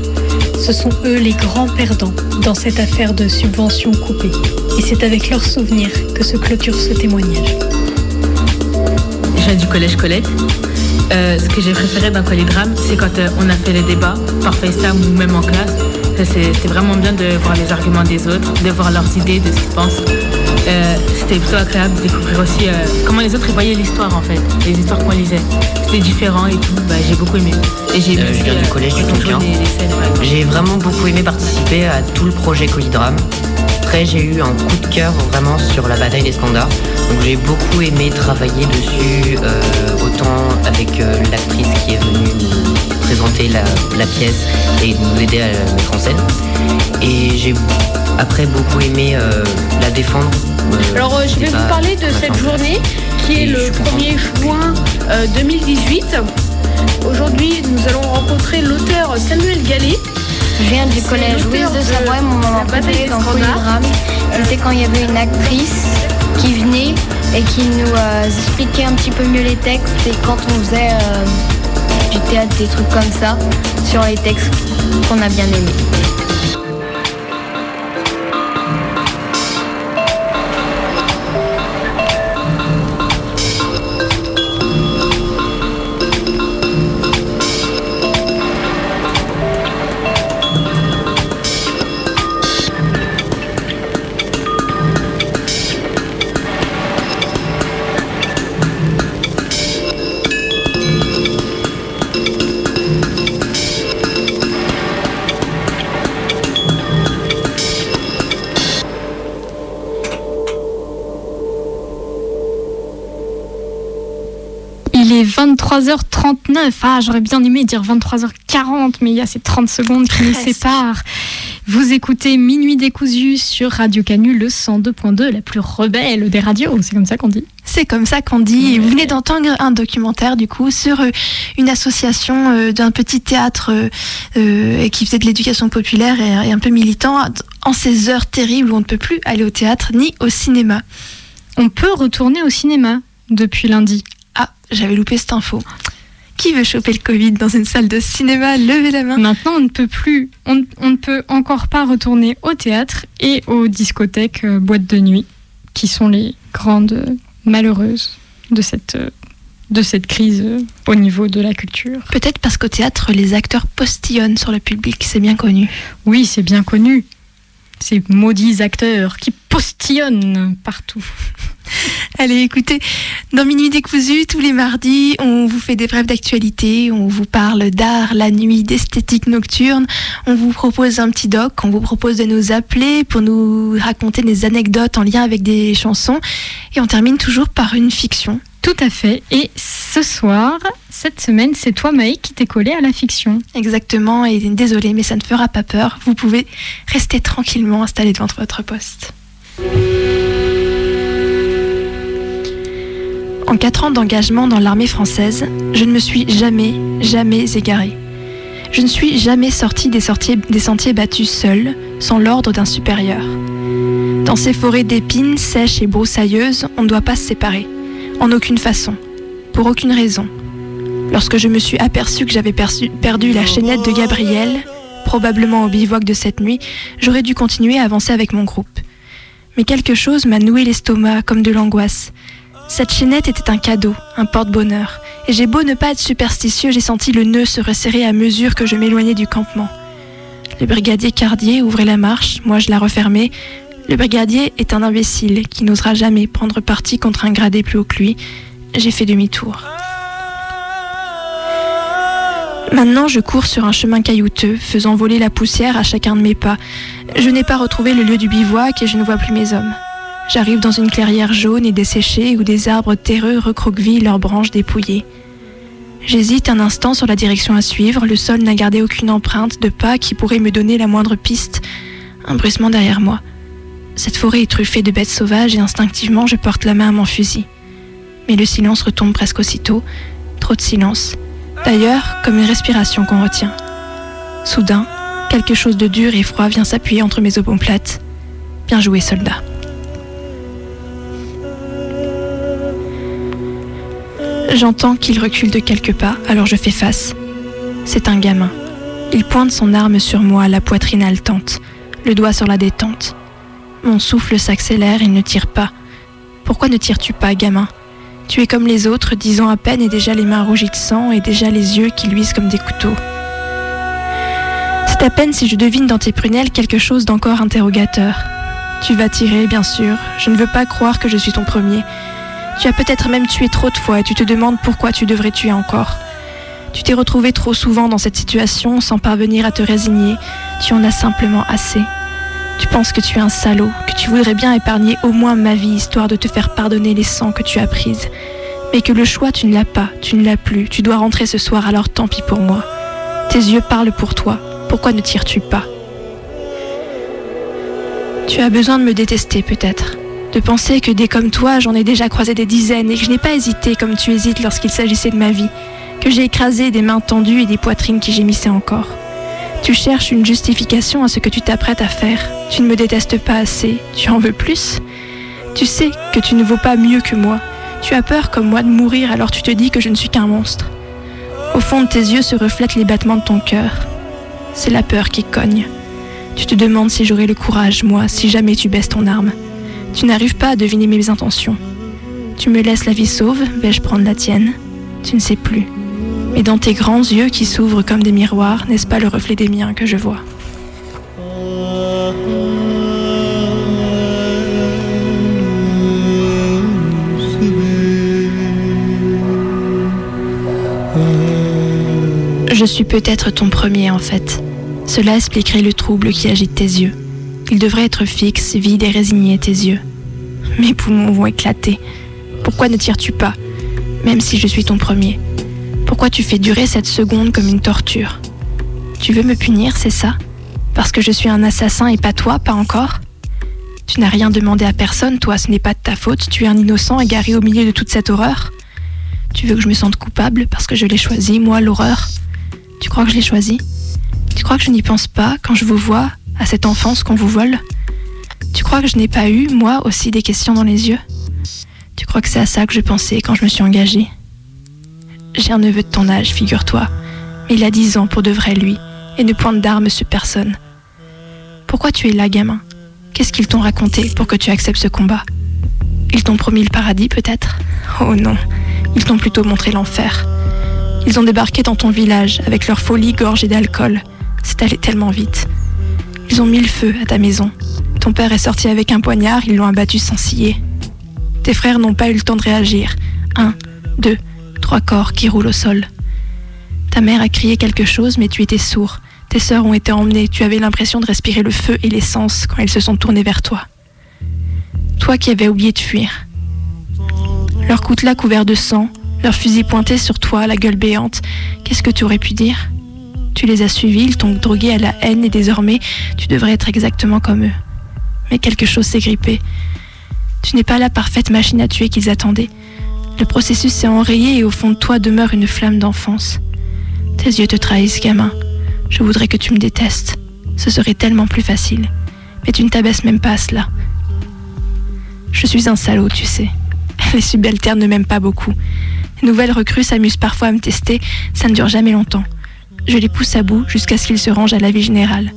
Speaker 14: ce sont eux les grands perdants dans cette affaire de subventions coupées. Et c'est avec leurs souvenirs que se clôture ce témoignage.
Speaker 15: Viens du collège Colette. Euh, ce que j'ai préféré dans Collidrame, c'est quand euh, on a fait les débats par FaceTime ou même en classe. C'est- vraiment bien de voir les arguments des autres, de voir leurs idées, de ce qu'ils pensent. Euh, C'était plutôt agréable de découvrir aussi euh, comment les autres voyaient l'histoire en fait, les histoires qu'on lisait. C'était différent et tout, bah, j'ai beaucoup aimé. Et j'ai
Speaker 16: Euh, je viens du
Speaker 15: euh,
Speaker 16: collège du
Speaker 15: jouait
Speaker 16: Tonkin. J'ai vraiment beaucoup aimé participer à tout le projet Colidrame. Après, j'ai eu un coup de cœur vraiment sur la bataille des standards. Donc, j'ai beaucoup aimé travailler dessus, euh, autant avec euh, l'actrice qui est venue nous présenter la, la pièce et nous aider à la mettre en scène. Et j'ai après beaucoup aimé euh, la défendre. Euh,
Speaker 17: Alors euh, je vais vous parler de cette journée qui est le
Speaker 16: suis content.
Speaker 17: 1er juin euh, 2018. Aujourd'hui, nous allons rencontrer l'auteur Samuel Gallet.
Speaker 18: Je viens du collège Louise de Savoie, mon moment préféré dans. Polydrame. C'était quand il y avait une actrice qui venait et qui nous euh, expliquait un petit peu mieux les textes et quand on faisait euh, du théâtre, des trucs comme ça, sur les textes qu'on a bien aimés.
Speaker 8: 23h39. Ah, j'aurais bien aimé dire 23h40, mais il y a ces 30 secondes qui nous séparent. Vous écoutez Minuit décousu sur Radio Canu, le 102.2, la plus rebelle des radios. C'est comme ça qu'on dit.
Speaker 7: C'est comme ça qu'on dit. Vous venez d'entendre un documentaire du coup sur euh, une association euh, d'un petit théâtre euh, euh, qui faisait de l'éducation populaire et, et un peu militant en ces heures terribles où on ne peut plus aller au théâtre ni au cinéma.
Speaker 8: On peut retourner au cinéma depuis lundi.
Speaker 7: J'avais loupé cette info. Qui veut choper le Covid dans une salle de cinéma? Levez la main.
Speaker 8: Maintenant, on ne peut plus, on, ne- on ne peut encore pas retourner au théâtre et aux discothèques, euh, boîtes de nuit, qui sont les grandes euh, malheureuses de cette, euh, de cette crise euh, au niveau de la culture.
Speaker 7: Peut-être parce qu'au théâtre, les acteurs postillonnent sur le public, c'est bien connu.
Speaker 8: Oui, c'est bien connu. Ces maudits acteurs qui postillonnent partout.
Speaker 7: Allez, écoutez, dans Minuit décousu, tous les mardis, on vous fait des brèves d'actualité, on vous parle d'art la nuit, d'esthétique nocturne, on vous propose un petit doc, on vous propose de nous appeler pour nous raconter des anecdotes en lien avec des chansons, et on termine toujours par une fiction.
Speaker 8: Tout à fait. Et ce soir, cette semaine, c'est toi, Maï, qui t'es collé à la fiction.
Speaker 7: Exactement, et désolé, mais ça ne fera pas peur, vous pouvez rester tranquillement installé devant votre poste. En quatre ans d'engagement dans l'armée française, je ne me suis jamais, jamais égarée. Je ne suis jamais sortie des sentiers battus seule, sans l'ordre d'un supérieur. Dans ces forêts d'épines sèches et broussailleuses, on ne doit pas se séparer. En aucune façon. Pour aucune raison. Lorsque je me suis aperçue que j'avais perdu la chaînette de Gabriel, probablement au bivouac de cette nuit, j'aurais dû continuer à avancer avec mon groupe. Mais quelque chose m'a noué l'estomac comme de l'angoisse. Cette chaînette était un cadeau, un porte-bonheur. Et j'ai beau ne pas être superstitieux, j'ai senti le nœud se resserrer à mesure que je m'éloignais du campement. Le brigadier Cardier ouvrait la marche, moi je la refermais. Le brigadier est un imbécile qui n'osera jamais prendre parti contre un gradé plus haut que lui. J'ai fait demi-tour. Maintenant, je cours sur un chemin caillouteux, faisant voler la poussière à chacun de mes pas. Je n'ai pas retrouvé le lieu du bivouac et je ne vois plus mes hommes. J'arrive dans une clairière jaune et desséchée où des arbres terreux recroquevillent leurs branches dépouillées. J'hésite un instant sur la direction à suivre, le sol n'a gardé aucune empreinte de pas qui pourrait me donner la moindre piste. Un bruissement derrière moi. Cette forêt est truffée de bêtes sauvages et instinctivement je porte la main à mon fusil. Mais le silence retombe presque aussitôt. Trop de silence. D'ailleurs, comme une respiration qu'on retient. Soudain, quelque chose de dur et froid vient s'appuyer entre mes omoplates. Bien joué, soldat. J'entends qu'il recule de quelques pas, alors je fais face. C'est un gamin. Il pointe son arme sur moi, la poitrine haletante, le doigt sur la détente. Mon souffle s'accélère, il ne tire pas. Pourquoi ne tires-tu pas, gamin? Tu es comme les autres, dix ans à peine et déjà les mains rougies de sang et déjà les yeux qui luisent comme des couteaux. C'est à peine si je devine dans tes prunelles quelque chose d'encore interrogateur. Tu vas tirer, bien sûr. Je ne veux pas croire que je suis ton premier. Tu as peut-être même tué trop de fois et tu te demandes pourquoi tu devrais tuer encore. Tu t'es retrouvé trop souvent dans cette situation sans parvenir à te résigner. Tu en as simplement assez. Tu penses que tu es un salaud, que tu voudrais bien épargner au moins ma vie histoire de te faire pardonner les sangs que tu as prises. Mais que le choix, tu ne l'as pas, tu ne l'as plus, tu dois rentrer ce soir, alors tant pis pour moi. Tes yeux parlent pour toi, pourquoi ne tires-tu pas? Tu as besoin de me détester peut-être, de penser que des comme toi, j'en ai déjà croisé des dizaines et que je n'ai pas hésité comme tu hésites lorsqu'il s'agissait de ma vie, que j'ai écrasé des mains tendues et des poitrines qui gémissaient encore. Tu cherches une justification à ce que tu t'apprêtes à faire. Tu ne me détestes pas assez. Tu en veux plus? Tu sais que tu ne vaux pas mieux que moi. Tu as peur comme moi de mourir alors tu te dis que je ne suis qu'un monstre. Au fond de tes yeux se reflètent les battements de ton cœur. C'est la peur qui cogne. Tu te demandes si j'aurai le courage, moi, si jamais tu baisses ton arme. Tu n'arrives pas à deviner mes intentions. Tu me laisses la vie sauve, vais-je prendre la tienne? Tu ne sais plus. Mais dans tes grands yeux qui s'ouvrent comme des miroirs, n'est-ce pas le reflet des miens que je vois? Je suis peut-être ton premier en fait. Cela expliquerait le trouble qui agite tes yeux. Ils devraient être fixes, vides et résignés tes yeux. Mes poumons vont éclater. Pourquoi ne tires-tu pas, même si je suis ton premier? Pourquoi tu fais durer cette seconde comme une torture Tu veux me punir, c'est ça Parce que je suis un assassin et pas toi, pas encore Tu n'as rien demandé à personne, toi, ce n'est pas de ta faute, tu es un innocent égaré au milieu de toute cette horreur. Tu veux que je me sente coupable parce que je l'ai choisi, moi, l'horreur Tu crois que je l'ai choisi Tu crois que je n'y pense pas quand je vous vois, à cette enfance qu'on vous vole Tu crois que je n'ai pas eu, moi aussi, des questions dans les yeux Tu crois que c'est à ça que je pensais quand je me suis engagée j'ai un neveu de ton âge, figure-toi, mais il a dix ans pour de vrai, lui, et ne pointe d'armes sur personne. Pourquoi tu es là, gamin? Qu'est-ce qu'ils t'ont raconté pour que tu acceptes ce combat? Ils t'ont promis le paradis, peut-être? Oh non, ils t'ont plutôt montré l'enfer. Ils ont débarqué dans ton village avec leur folie gorgée d'alcool. C'est allé tellement vite. Ils ont mis le feu à ta maison. Ton père est sorti avec un poignard, ils l'ont abattu sans scier. Tes frères n'ont pas eu le temps de réagir. Un, deux, trois corps qui roulent au sol. Ta mère a crié quelque chose, mais tu étais sourd. Tes sœurs ont été emmenées, tu avais l'impression de respirer le feu et l'essence quand elles se sont tournées vers toi. Toi qui avais oublié de fuir. Leur coutelas couvert de sang, leur fusil pointé sur toi, la gueule béante, qu'est-ce que tu aurais pu dire? Tu les as suivis, ils t'ont drogué à la haine et désormais tu devrais être exactement comme eux. Mais quelque chose s'est grippé. Tu n'es pas la parfaite machine à tuer qu'ils attendaient. Le processus s'est enrayé et au fond de toi demeure une flamme d'enfance. Tes yeux te trahissent, gamin. Je voudrais que tu me détestes. Ce serait tellement plus facile. Mais tu ne t'abaisses même pas à cela. Je suis un salaud, tu sais. Les subalternes ne m'aiment pas beaucoup. Les nouvelles recrues s'amusent parfois à me tester, ça ne dure jamais longtemps. Je les pousse à bout jusqu'à ce qu'ils se rangent à la vie générale.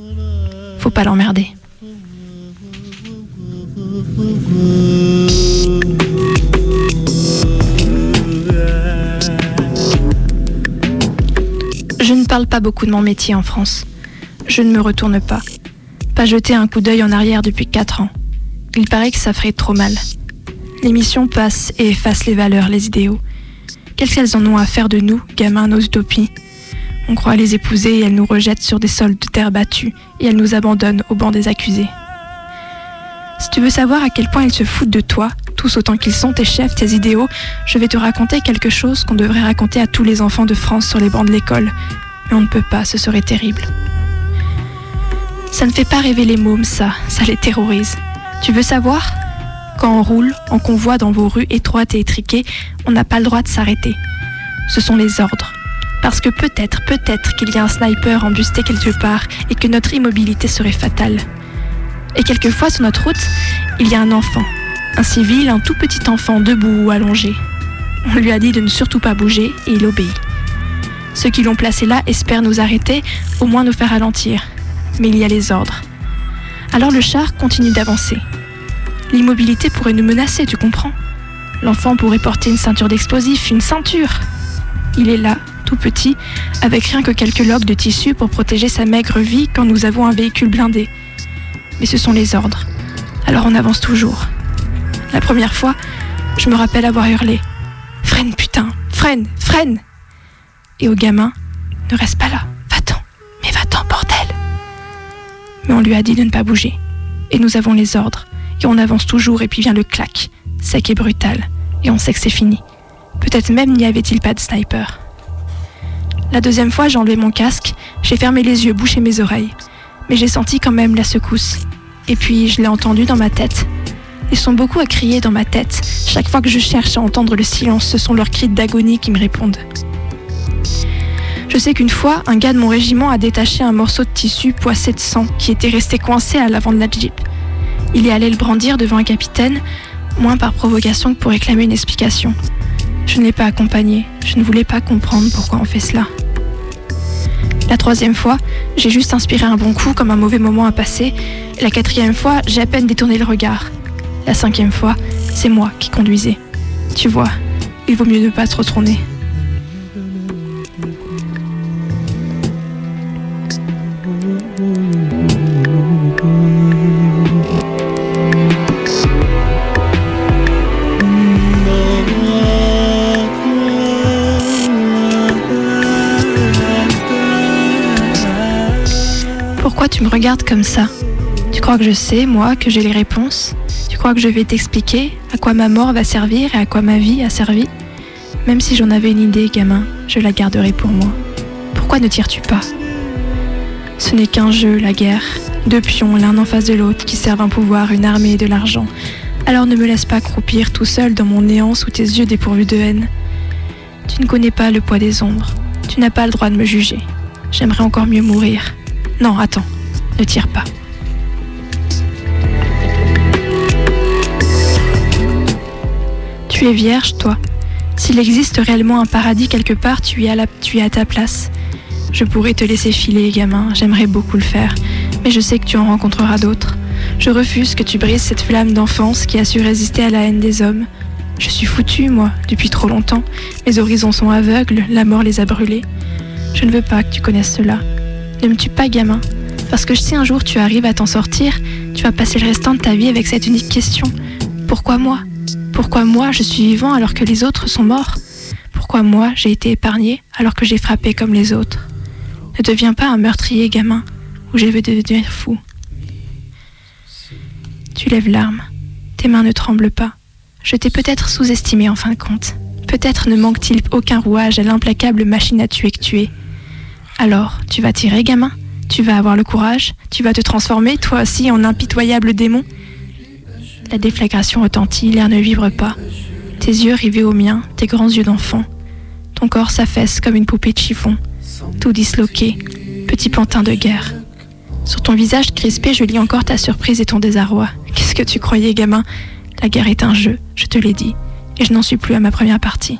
Speaker 7: Faut pas l'emmerder. Je ne parle pas beaucoup de mon métier en France. Je ne me retourne pas. Pas jeter un coup d'œil en arrière depuis quatre ans. Il paraît que ça ferait trop mal. L'émission passe et efface les valeurs, les idéaux. Qu'est-ce qu'elles en ont à faire de nous, gamins, nos utopies? On croit les épouser et elles nous rejettent sur des sols de terre battue et elles nous abandonnent au banc des accusés. Si tu veux savoir à quel point ils se foutent de toi, autant qu'ils sont tes chefs, tes idéaux, je vais te raconter quelque chose qu'on devrait raconter à tous les enfants de France sur les bancs de l'école. Mais on ne peut pas, ce serait terrible. Ça ne fait pas rêver les mômes, ça, ça les terrorise. Tu veux savoir? Quand on roule, en convoi dans vos rues étroites et étriquées, on n'a pas le droit de s'arrêter. Ce sont les ordres. Parce que peut-être, peut-être qu'il y a un sniper embusté quelque part et que notre immobilité serait fatale. Et quelquefois sur notre route, il y a un enfant, un civil, un tout petit enfant debout ou allongé. On lui a dit de ne surtout pas bouger et il obéit. Ceux qui l'ont placé là espèrent nous arrêter, au moins nous faire ralentir. Mais il y a les ordres. Alors le char continue d'avancer. L'immobilité pourrait nous menacer, tu comprends? L'enfant pourrait porter une ceinture d'explosifs, une ceinture. Il est là, tout petit, avec rien que quelques loques de tissu pour protéger sa maigre vie quand nous avons un véhicule blindé. Mais ce sont les ordres. Alors on avance toujours. La première fois, je me rappelle avoir hurlé Freine, putain, freine, freine Et au gamin Ne reste pas là, va-t'en, mais va-t'en, bordel Mais on lui a dit de ne pas bouger. Et nous avons les ordres. Et on avance toujours, et puis vient le clac, sec et brutal. Et on sait que c'est fini. Peut-être même n'y avait-il pas de sniper. La deuxième fois, j'ai enlevé mon casque, j'ai fermé les yeux, bouché mes oreilles. Mais j'ai senti quand même la secousse. Et puis, je l'ai entendu dans ma tête. Ils sont beaucoup à crier dans ma tête. Chaque fois que je cherche à entendre le silence, ce sont leurs cris d'agonie qui me répondent. Je sais qu'une fois, un gars de mon régiment a détaché un morceau de tissu poissé de sang qui était resté coincé à l'avant de la jeep. Il est allé le brandir devant un capitaine, moins par provocation que pour réclamer une explication. Je ne l'ai pas accompagné, je ne voulais pas comprendre pourquoi on fait cela. La troisième fois, j'ai juste inspiré un bon coup comme un mauvais moment à passer. La quatrième fois, j'ai à peine détourné le regard. La cinquième fois, c'est moi qui conduisais. Tu vois, il vaut mieux ne pas se retourner. Pourquoi tu me regardes comme ça? Tu crois que je sais, moi, que j'ai les réponses? Que je vais t'expliquer à quoi ma mort va servir et à quoi ma vie a servi Même si j'en avais une idée, gamin, je la garderai pour moi. Pourquoi ne tires-tu pas? Ce n'est qu'un jeu, la guerre. Deux pions, l'un en face de l'autre, qui servent un pouvoir, une armée et de l'argent. Alors ne me laisse pas croupir tout seul dans mon néant sous tes yeux dépourvus de haine. Tu ne connais pas le poids des ombres. Tu n'as pas le droit de me juger. J'aimerais encore mieux mourir. Non, attends, ne tire pas. Vierge, toi. S'il existe réellement un paradis quelque part, tu es à, ta place. Je pourrais te laisser filer, gamin, j'aimerais beaucoup le faire, mais je sais que tu en rencontreras d'autres. Je refuse que tu brises cette flamme d'enfance qui a su résister à la haine des hommes. Je suis foutue, moi, depuis trop longtemps. Mes horizons sont aveugles, la mort les a brûlés. Je ne veux pas que tu connaisses cela. Ne me tue pas, gamin, parce que si un jour tu arrives à t'en sortir, tu vas passer le restant de ta vie avec cette unique question. Pourquoi moi? Pourquoi moi je suis vivant alors que les autres sont morts? Pourquoi moi j'ai été épargné alors que j'ai frappé comme les autres? Ne deviens pas un meurtrier, gamin, ou je vais devenir fou. Tu lèves l'arme. Tes mains ne tremblent pas. Je t'ai peut-être sous-estimé en fin de compte. Peut-être ne manque-t-il aucun rouage à l'implacable machine à tuer que tu es. Alors, tu vas tirer, gamin? Tu vas avoir le courage? Tu vas te transformer, toi aussi, en impitoyable démon? La déflagration retentit, l'air ne vibre pas. Tes yeux rivés aux miens, tes grands yeux d'enfant. Ton corps s'affaisse comme une poupée de chiffon, tout disloqué, petit pantin de guerre. Sur ton visage crispé, je lis encore ta surprise et ton désarroi. Qu'est-ce que tu croyais, gamin? La guerre est un jeu, je te l'ai dit, et je n'en suis plus à ma première partie.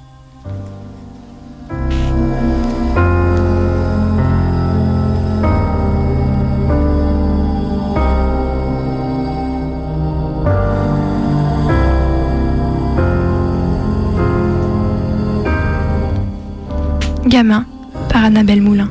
Speaker 7: Par Annabelle Moulin.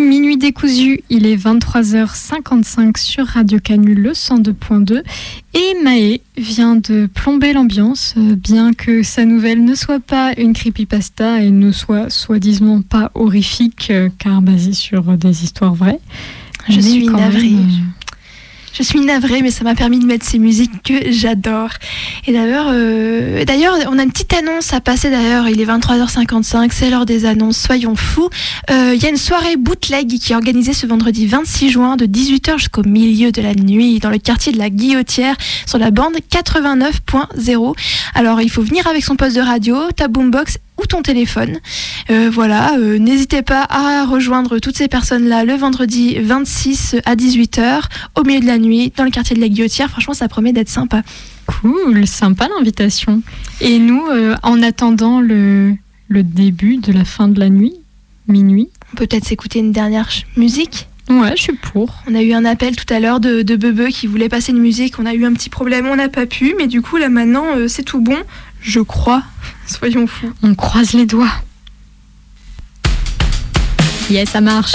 Speaker 8: Minuit décousu, il est 23h55 sur Radio Canu le 102.2 et Maë vient de plomber l'ambiance, euh, bien que sa nouvelle ne soit pas une creepypasta et ne soit soi-disant pas horrifique euh, car basée sur des histoires vraies.
Speaker 7: Je
Speaker 8: Mais
Speaker 7: suis navrée.
Speaker 8: même,
Speaker 7: Je suis navrée, mais ça m'a permis de mettre ces musiques que j'adore. Et d'ailleurs, euh, d'ailleurs, on a une petite annonce à passer. D'ailleurs, il est 23h55, c'est l'heure des annonces. Soyons fous. Euh, Il y a une soirée bootleg qui est organisée ce vendredi 26 juin de 18h jusqu'au milieu de la nuit dans le quartier de la Guillotière sur la bande 89.0. Alors, il faut venir avec son poste de radio, ta boombox ou ton téléphone. Euh, voilà, euh, n'hésitez pas à rejoindre toutes ces personnes-là le vendredi 26 à 18h au milieu de la nuit dans le quartier de la Guillotière. Franchement, ça promet d'être sympa.
Speaker 8: Cool, sympa l'invitation. Et nous, euh, en attendant le, le début de la fin de la nuit, minuit.
Speaker 7: On peut peut-être s'écouter une dernière musique?
Speaker 8: Ouais, je suis pour.
Speaker 7: On a eu un appel tout à l'heure de, de Bebe qui voulait passer une musique. On a eu un petit problème, on n'a pas pu. Mais du coup, là maintenant, c'est tout bon. Je crois. Soyons fous.
Speaker 8: On croise les doigts. Yes, ça marche.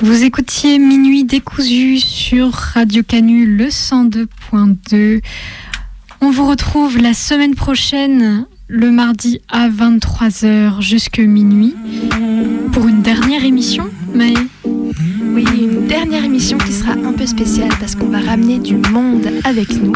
Speaker 8: Vous écoutiez Minuit décousu sur Radio Canu le 102.2. On vous retrouve la semaine prochaine, le mardi à 23h jusque minuit, pour une dernière émission, mais
Speaker 7: Oui, une dernière émission qui sera un peu spéciale parce qu'on va ramener du monde avec nous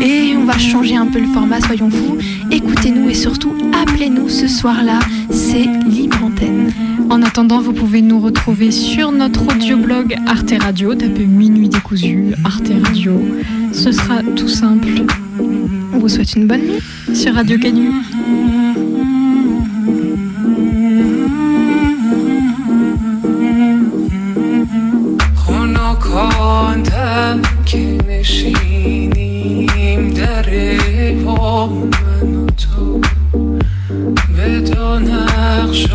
Speaker 7: et on va changer un peu le format, soyons fous. Écoutez-nous et surtout appelez-nous ce soir-là, c'est Libre Antenne.
Speaker 8: En attendant, vous pouvez nous retrouver sur notre audioblog Arte Radio, tapez Minuit décousu, Arte Radio. Ce sera tout simple.
Speaker 7: On vous souhaite une bonne nuit
Speaker 8: sur Radio Canu.
Speaker 19: که نشینیم در با من و تو. به دو نقش